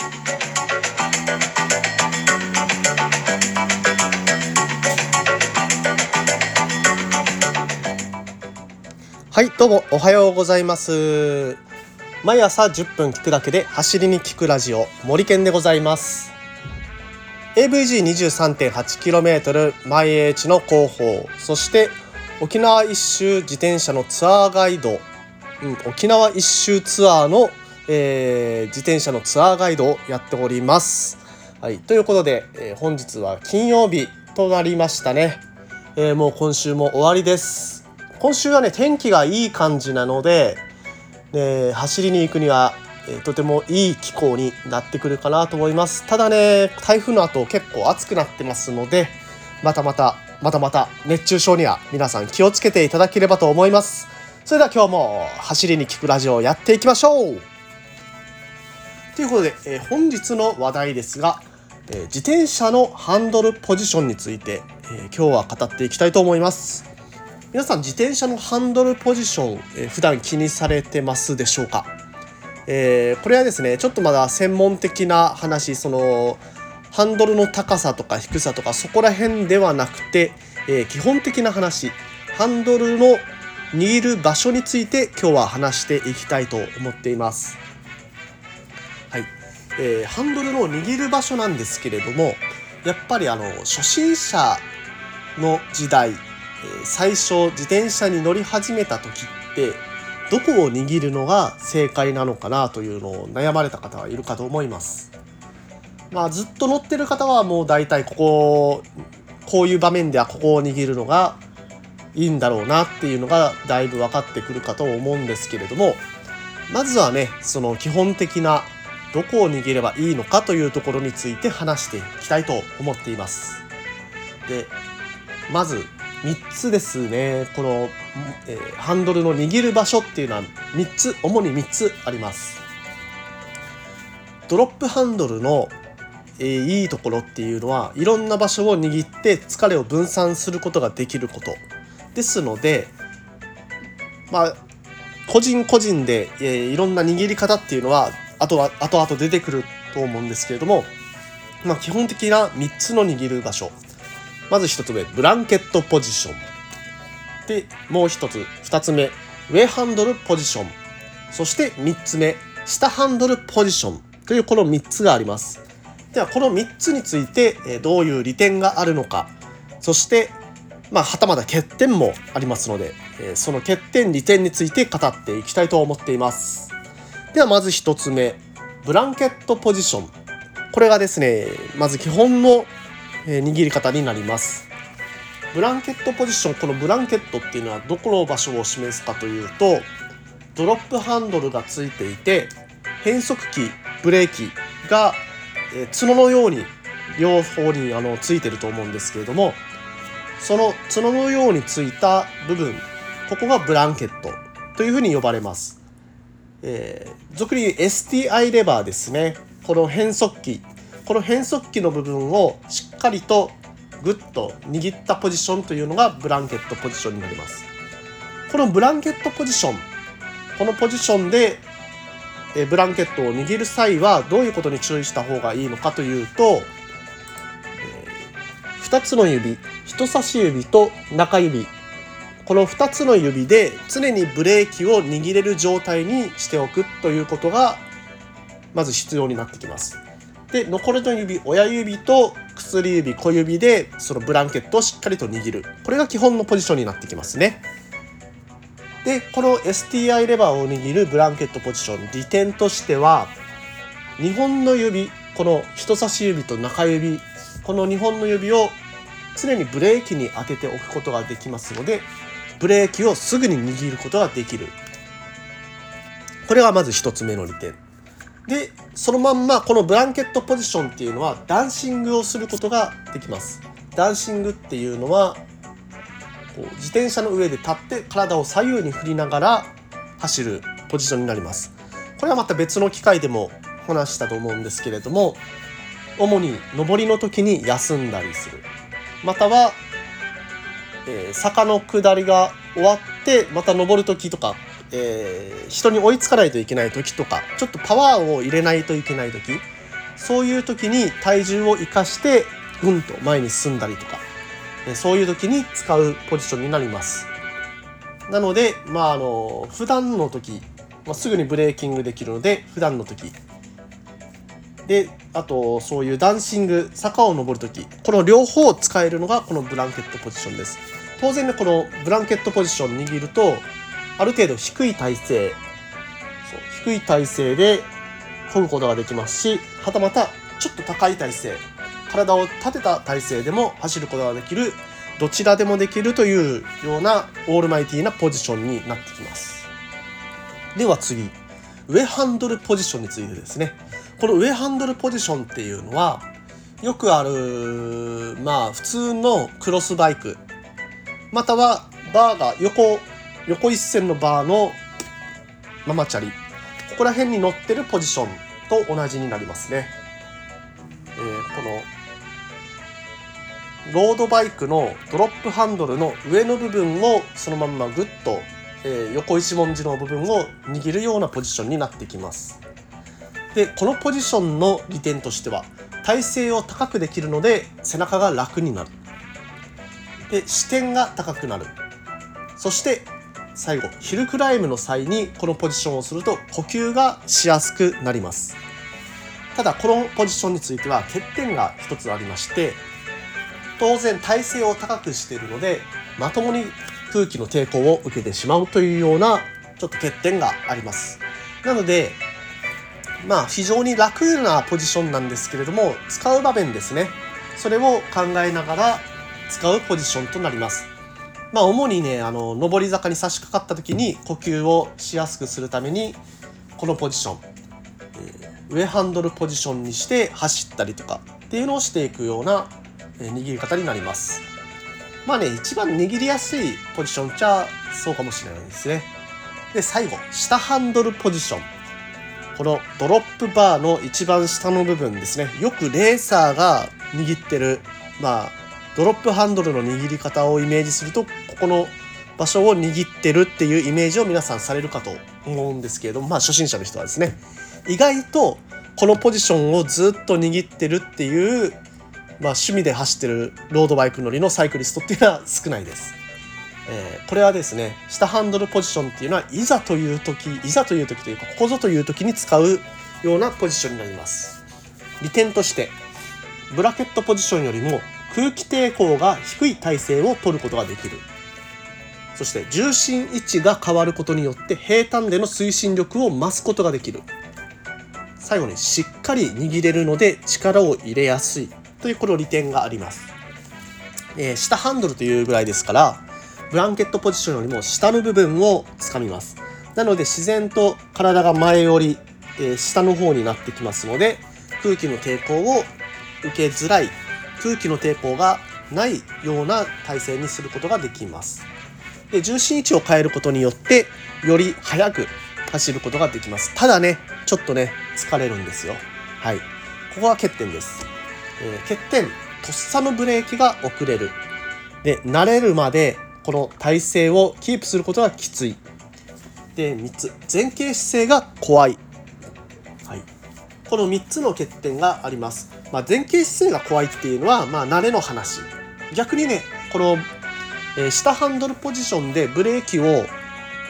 はいどうもおはようございます。毎朝10分聞くだけで走りに聞くラジオ森健でございます。AVG23.8km 毎 H の広報。そして沖縄一周自転車のツアーガイド、うん、沖縄一周ツアーの、えー、自転車のツアーガイドをやっております。はい。ということで、えー、本日は金曜日となりましたね、えー、もう今週も終わりです。今週はね天気がいい感じなので、ね、走りに行くには、え、とてもいい気候になってくるかなと思います。ただね台風の後結構暑くなってますのでまたまたまたまた熱中症には皆さん気をつけていただければと思います。それでは今日も走りに聞くラジオをやっていきましょう。ということで、えー、本日の話題ですが、えー、自転車のハンドルポジションについて、えー、今日は語っていきたいと思います皆さん自転車のハンドルポジション、えー、普段気にされてますでしょうか、え、これはですねちょっとまだ専門的な話そのハンドルの高さとか低さとかそこら辺ではなくて、え、基本的な話ハンドルの握る場所について今日は話していきたいと思っています。えー、ハンドルの握る場所なんですけれどもやっぱりあの初心者の時代え最初自転車に乗り始めた時ってどこを握るのが正解なのかなというのを悩まれた方はいるかと思います。まあずっと乗ってる方はもう大体こここういう場面ではここを握るのがいいんだろうなっていうのがだいぶ分かってくるかと思うんですけれどもまずはねその基本的などこを握ればいいのかというところについて話していきたいと思っています。でまず3つですね。この、えー、ハンドルの握る場所っていうのは3つ主に3つあります。ドロップハンドルの、えー、いいところっていうのはいろんな場所を握って疲れを分散することができること。ですのでまあ個人個人で、えー、いろんな握り方っていうのは後は後々出てくると思うんですけれども、まあ、基本的な3つの握る場所。まず1つ目ブランケットポジション。でもう1つ2つ目ウェイハンドルポジション。そして3つ目下ハンドルポジション。というこの3つがあります。ではこの3つについてどういう利点があるのか。そしてまあ、はたまた欠点もありますので、その欠点利点について語っていきたいと思っています。ではまず1つ目ブランケットポジション。これがですねまず基本の、握り方になります。ブランケットポジションこのブランケットっていうのはどこの場所を示すかというとドロップハンドルがついていて変速機ブレーキが、角のように両方にあのついてると思うんですけれどもその角のようについた部分ここがブランケットというふうに呼ばれます、えー、俗に STI レバーですね。この変速機この変速機の部分をしっかりとグッと握ったポジションというのがブランケットポジションになります。このブランケットポジションこのポジションでブランケットを握る際はどういうことに注意した方がいいのかというと2つの指人差し指と中指この2つの指で常にブレーキを握れる状態にしておくということがまず必要になってきます。で残りの指親指と薬指小指でそのブランケットをしっかりと握るこれが基本のポジションになってきますねでこの STI レバーを握るブランケットポジション利点としては2本の指この人差し指と中指この2本の指を常にブレーキに当てておくことができますのでブレーキをすぐに握ることができる。これがまず1つ目の利点。でそのまんまこのブランケットポジションっていうのはダンシングをすることができます。ダンシングっていうのはこう自転車の上で立って体を左右に振りながら走るポジションになります。これはまた別の機会でも話したと思うんですけれども主に上りの時に休んだりする。または、えー、坂の下りが終わってまた登る時とかえー、人に追いつかないといけない時とかちょっとパワーを入れないといけない時そういう時に体重を生かしてぐんと前に進んだりとかえそういう時に使うポジションになります。なのでまああの普段の時、まあ、すぐにブレーキングできるので普段の時であとそういうダンシング坂を登る時この両方使えるのがこのブランケットポジションです。当然ねこのブランケットポジション握るとある程度低い体勢そう低い体勢で漕ぐことができますしはたまたちょっと高い体勢体を立てた体勢でも走ることができるどちらでもできるというようなオールマイティーなポジションになってきます。では次上ハンドルポジションについてですね。この上ハンドルポジションっていうのはよくあるまあ普通のクロスバイク。またはバーが横横一線のバーのママチャリ。ここら辺に乗ってるポジションと同じになりますね、えー、このロードバイクのドロップハンドルの上の部分をそのまんまグッと、えー、横一文字の部分を握るようなポジションになってきます。でこのポジションの利点としては体勢を高くできるので背中が楽になる。で視点が高くなる。そして最後ヒルクライムの際にこのポジションをすると呼吸がしやすくなります。ただこのポジションについては欠点が一つありまして当然体勢を高くしているのでまともに空気の抵抗を受けてしまうというようなちょっと欠点があります。なのでまあ非常に楽なポジションなんですけれども使う場面ですね。それを考えながら使うポジションとなります。まあ主にねあの上り坂に差し掛かった時に呼吸をしやすくするためにこのポジション、えー、上ハンドルポジションにして走ったりとかっていうのをしていくような、えー、握り方になります。まあね一番握りやすいポジションじゃそうかもしれないですね。で最後下ハンドルポジション。このドロップバーの一番下の部分ですねよくレーサーが握ってるまあドロップハンドルの握り方をイメージするとここの場所を握ってるっていうイメージを皆さんされるかと思うんですけれどもまあ初心者の人はですね意外とこのポジションをずっと握ってるっていう、まあ、趣味で走ってるロードバイク乗りのサイクリストっていうのは少ないです。えー、これはですね下ハンドルポジションっていうのはいざという時いざという時というかここぞという時に使うようなポジションになります。利点としてブラケットポジションよりも空気抵抗が低い体勢を取ることができる。そして重心位置が変わることによって平坦での推進力を増すことができる。最後にしっかり握れるので力を入れやすいというこの利点があります、えー、下ハンドルというぐらいですからブランケットポジションよりも下の部分をつかみます。なので自然と体が前より、えー、下の方になってきますので空気の抵抗を受けづらい空気の抵抗がないような体勢にすることができます。で重心位置を変えることによってより速く走ることができます。ただねちょっとね疲れるんですよ。はい。ここは欠点です、えー、欠点。とっさのブレーキが遅れる。で慣れるまでこの体勢をキープすることがきつい。で3つ。前傾姿勢が怖い、はい、この3つの欠点があります、まあ、前傾姿勢が怖いっていうのはまあ慣れの話。逆にねこの、え、下ハンドルポジションでブレーキを、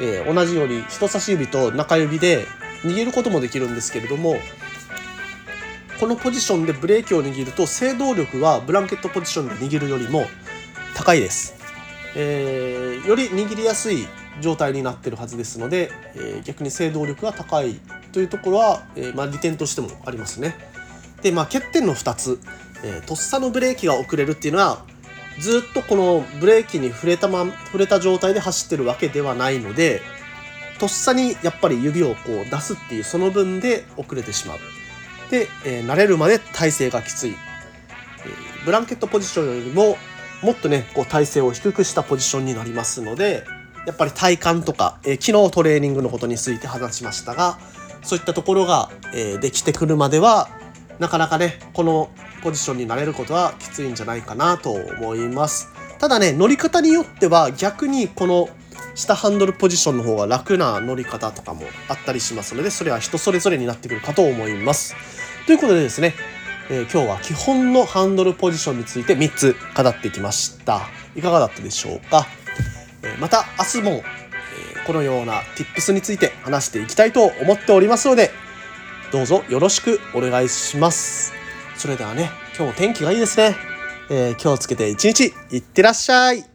え、同じように人差し指と中指で握ることもできるんですけれどもこのポジションでブレーキを握ると制動力はブランケットポジションで握るよりも高いです。えー、より握りやすい状態になってるはずですので、えー、逆に制動力が高いというところは、えー、まあ、利点としてもありますね。で、まあ、欠点の2つ、えとっさのブレーキが遅れるっていうのはずっとこのブレーキに触れたま触れた状態で走ってるわけではないのでとっさにやっぱり指をこう出すっていうその分で遅れてしまう。で、え慣れるまで体勢がきつい。ブランケットポジションよりももっとねこう体勢を低くしたポジションになりますのでやっぱり体幹とか、えー、昨日トレーニングのことについて話しましたがそういったところが、えー、できてくるまではなかなかねこのポジションになれることはきついんじゃないかなと思います。ただね乗り方によっては逆にこの下ハンドルポジションの方が楽な乗り方とかもあったりしますのでそれは人それぞれになってくるかと思います。ということでですね、えー、今日は基本のハンドルポジションについて3つ語ってきました。いかがだったでしょうか、えー、また明日も、えー、このような tips について話していきたいと思っておりますのでどうぞよろしくお願いします。それではね今日も天気がいいですね、え気をつけて一日いってらっしゃい。